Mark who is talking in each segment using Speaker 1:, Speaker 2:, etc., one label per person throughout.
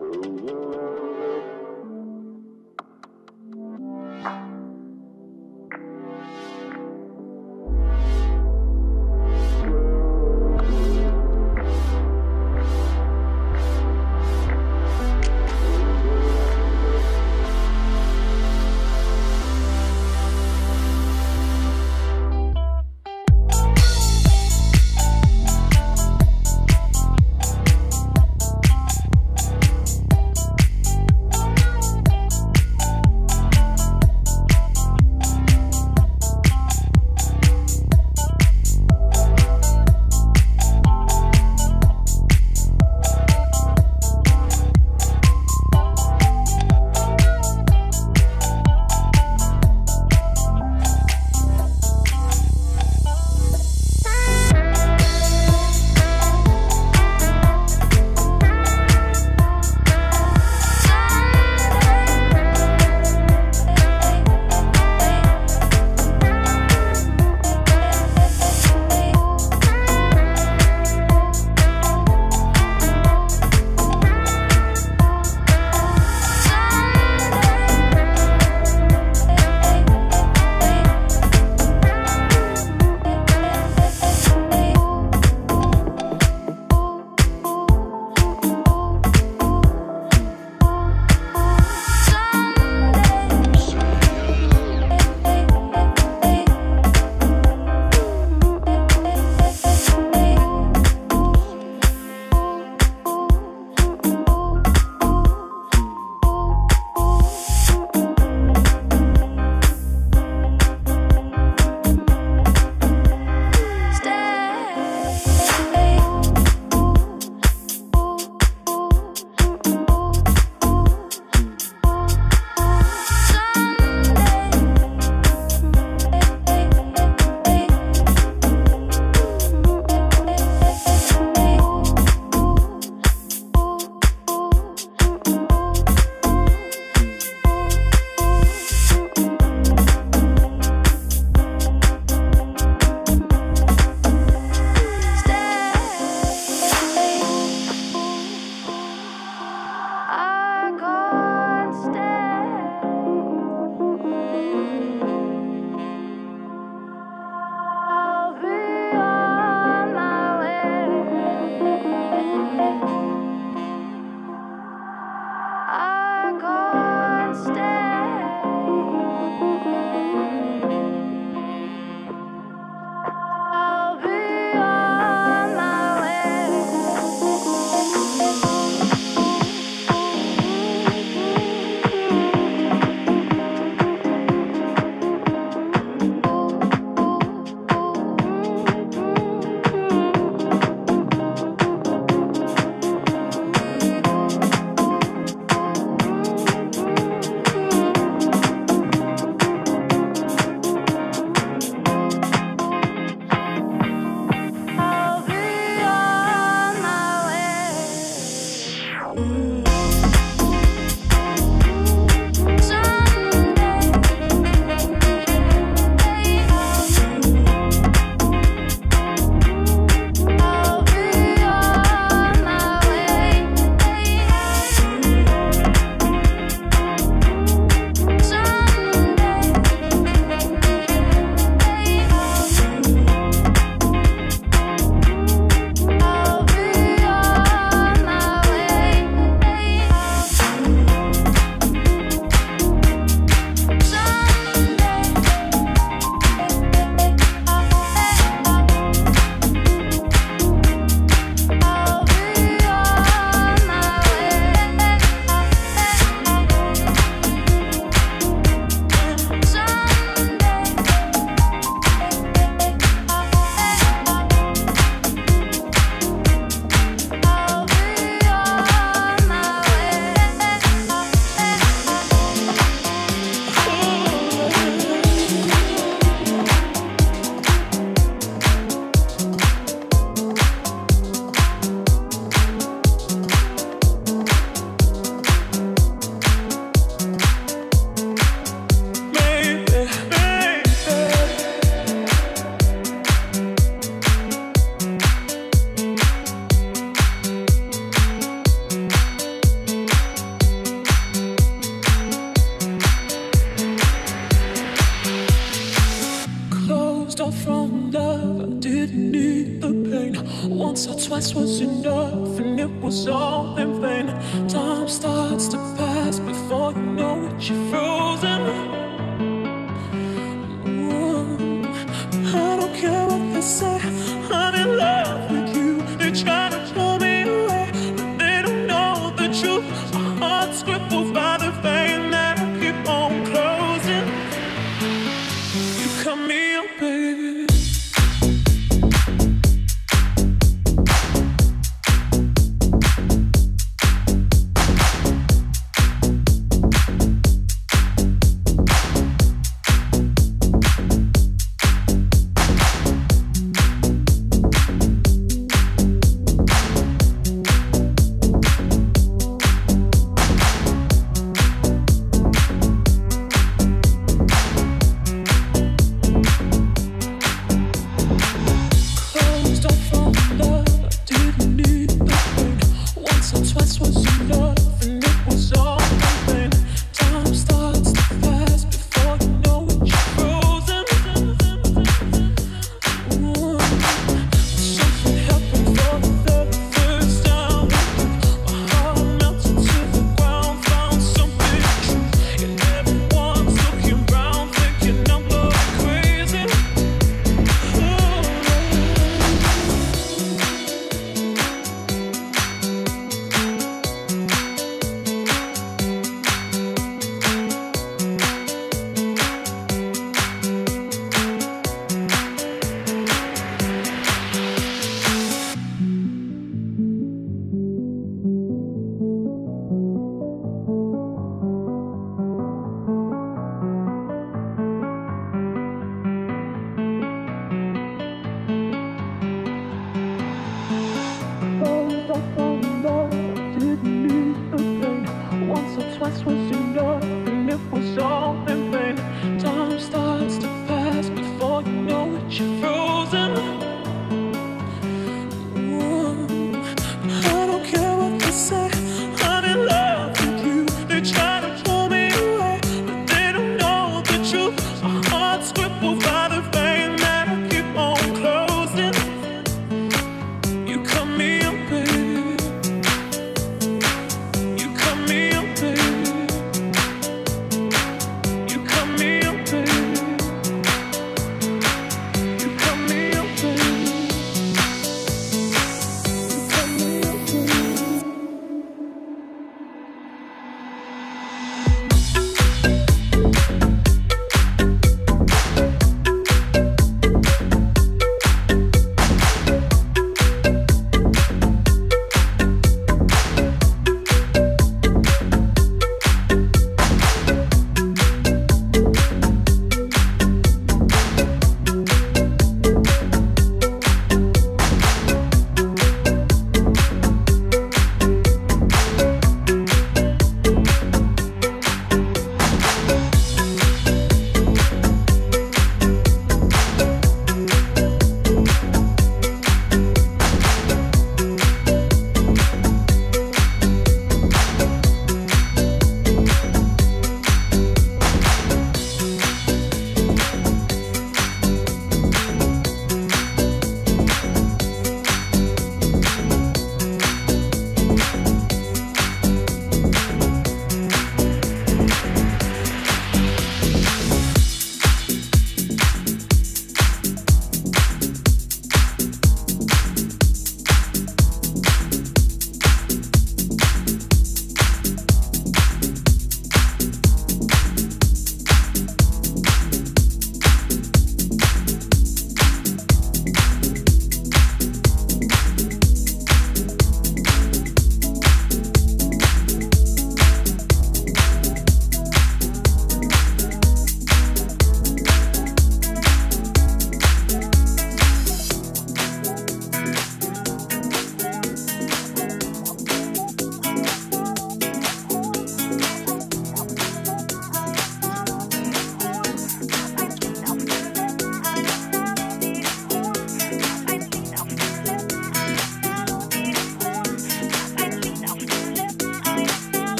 Speaker 1: Oh,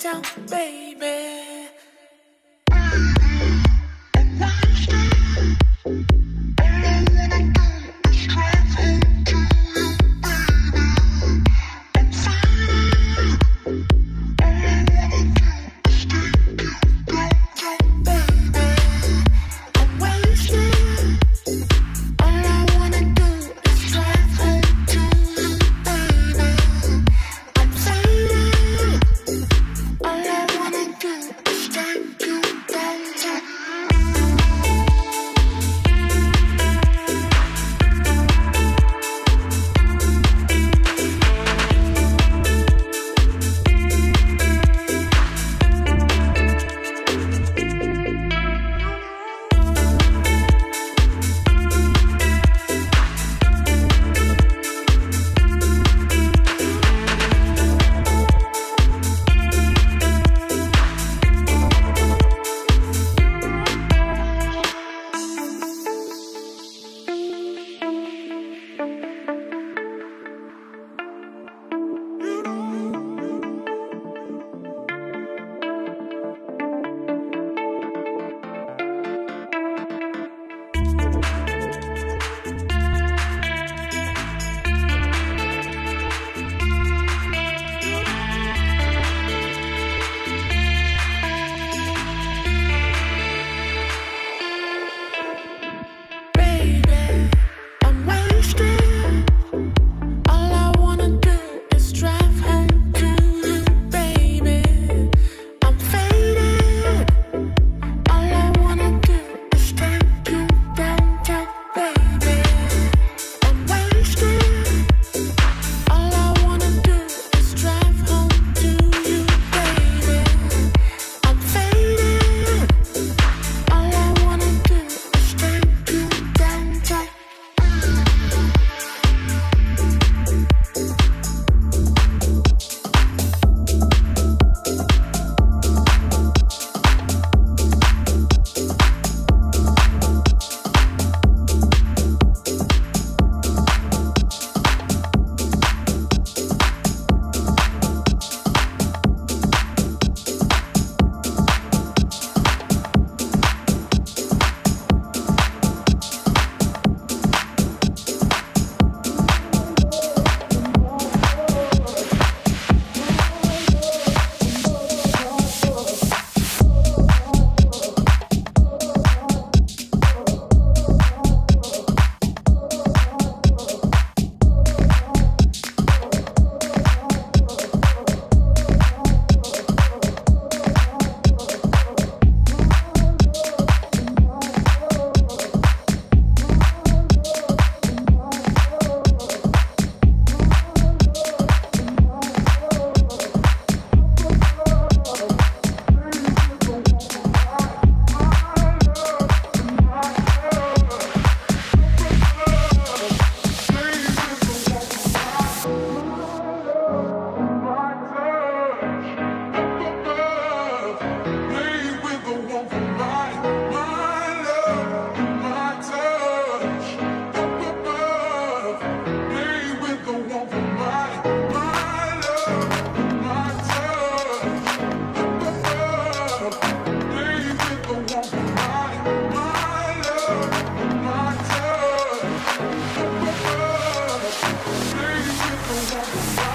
Speaker 1: down, baby. Thank you.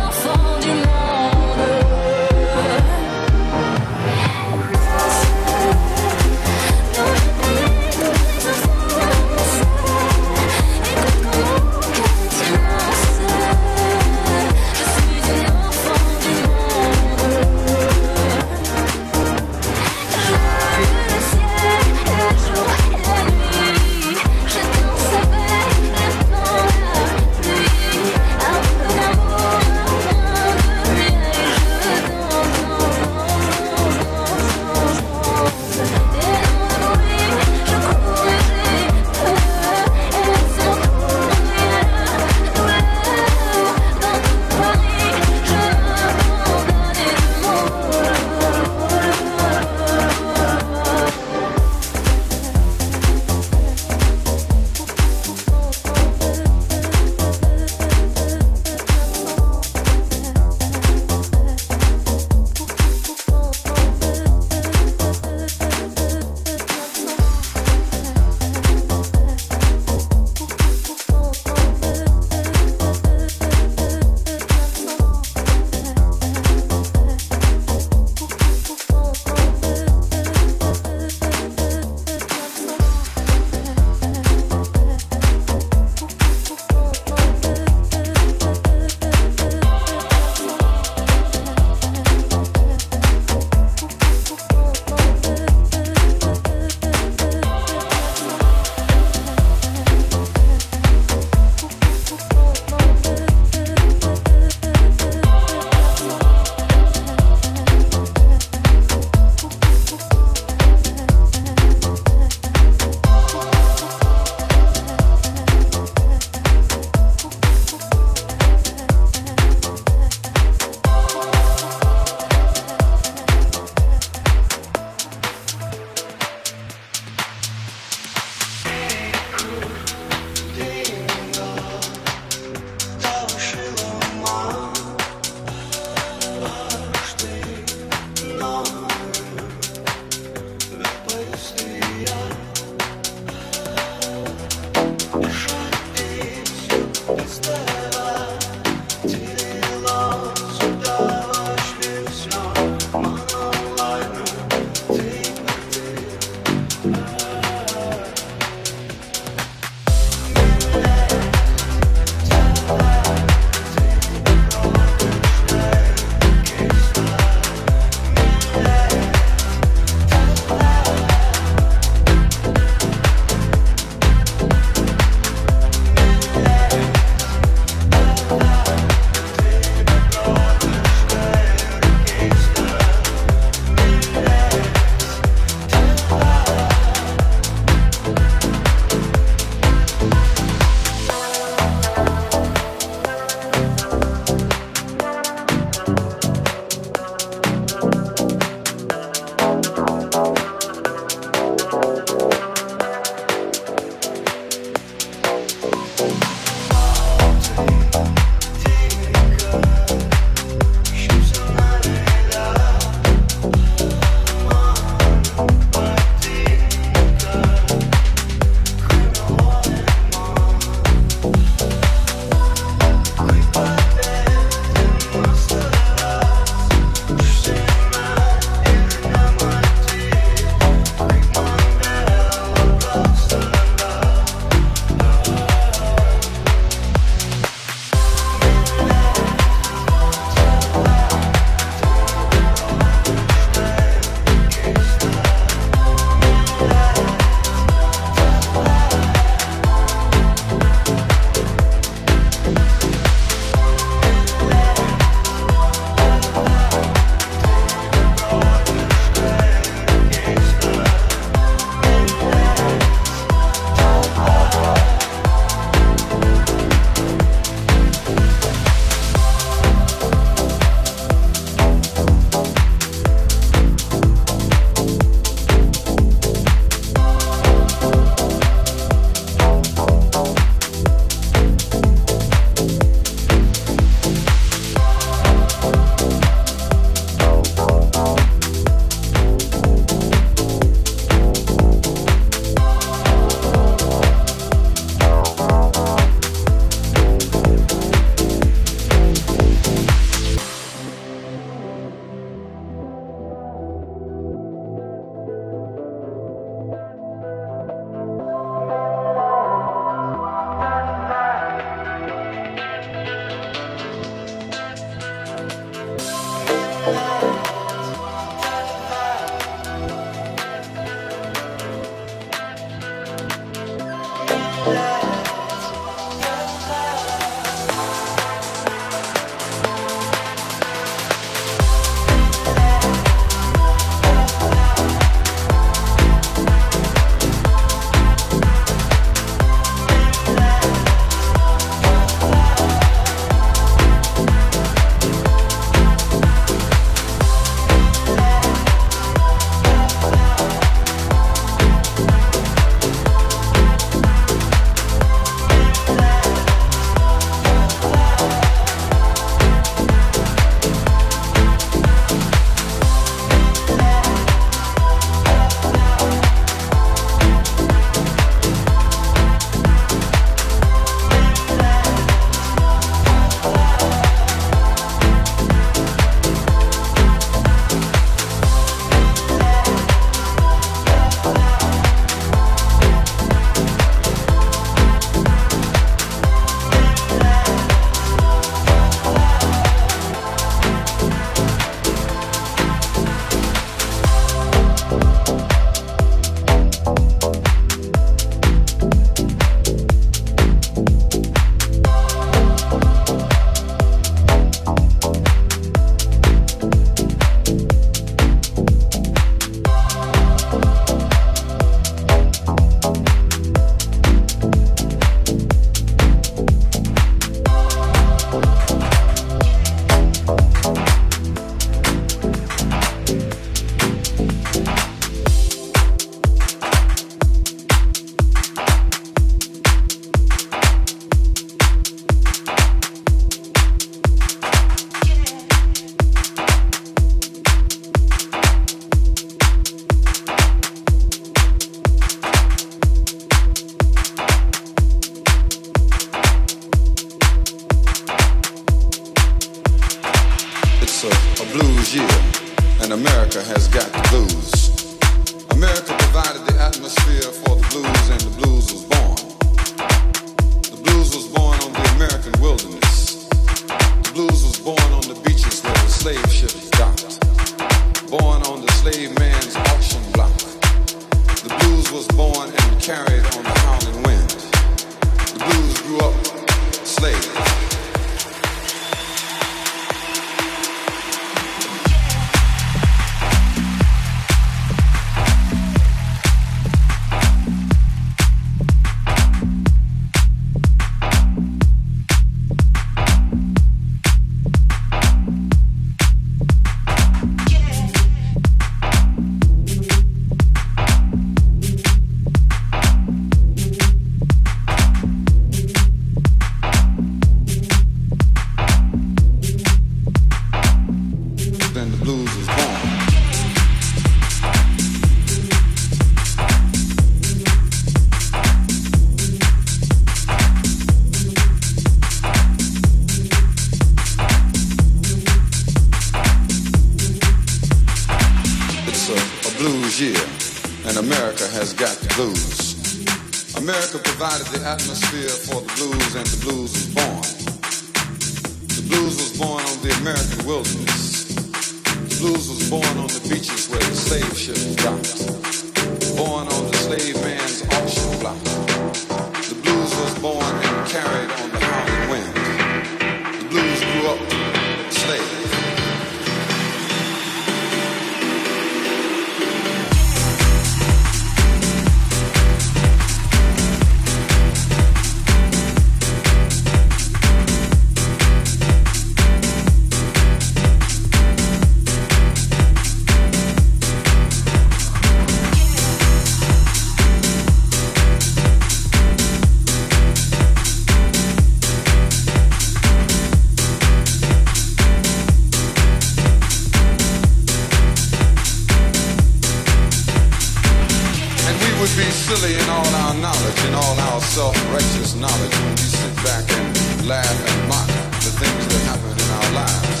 Speaker 1: silly in all our knowledge, in all our self-righteous knowledge, when we sit back and laugh and mock the things that
Speaker 2: happen in our lives.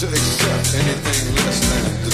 Speaker 2: To accept anything less than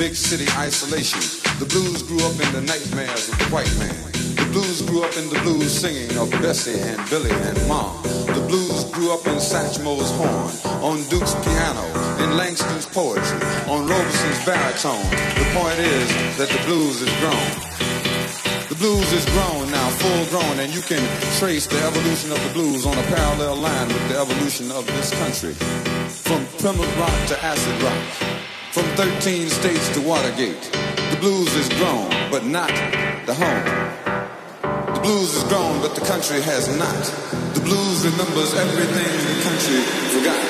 Speaker 2: big city isolation. The blues grew up in the nightmares of the white man. The blues grew up in the blues singing of Bessie and Billie and Ma. The blues grew up in Satchmo's horn, on Duke's piano, in Langston's poetry, on Robeson's baritone. The point is that the blues is grown The blues is grown now, full grown, and you can trace the evolution of the blues on a parallel line with the evolution of this country. From Plymouth Rock to acid rock, 13 states to Watergate. The blues is grown, but not the home. The blues is grown, but the country has not. The blues remembers everything the country forgot.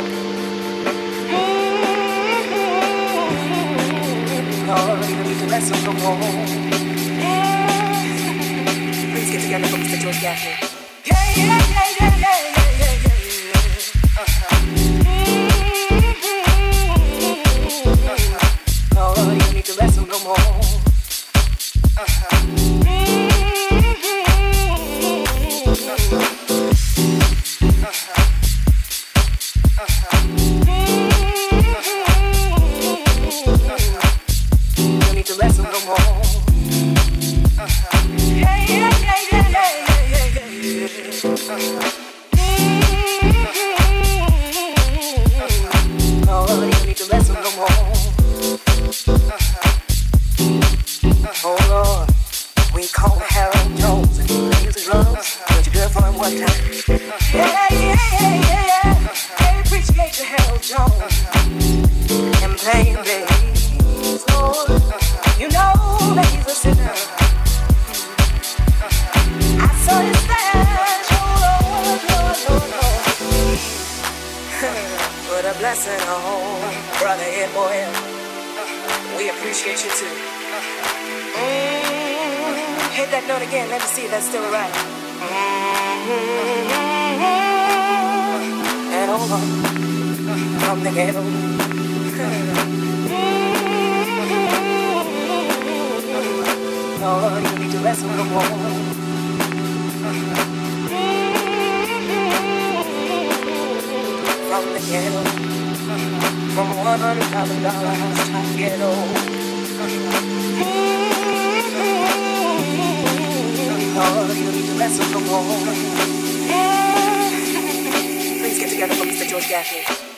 Speaker 3: Not. Please get together, folks, that you're gathering. Lord, you need to on. From the ghetto, from one hundred thousand dollars to ghetto. You need to on Please get together for Mr. George Gaffney.